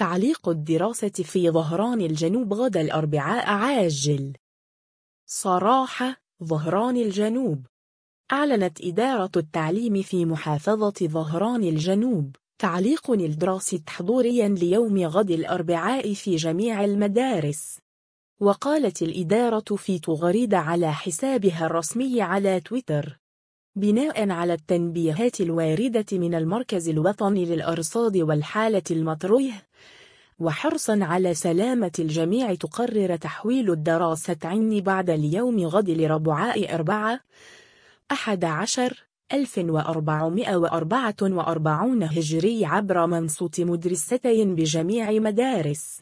تعليق الدراسة في ظهران الجنوب غدا الأربعاء عاجل. صراحة ظهران الجنوب. أعلنت إدارة التعليم في محافظة ظهران الجنوب تعليق الدراسي حضوريا ليوم غد الأربعاء في جميع المدارس. وقالت الإدارة في تغريدة على حسابها الرسمي على تويتر. بناء على التنبيهات الواردة من المركز الوطني للأرصاد والحالة المطرويه وحرصا على سلامة الجميع تقرر تحويل الدراسة عني بعد اليوم غد لربعاء أربعة أحد عشر 1444 هجري عبر منصوت مدرستين بجميع مدارس.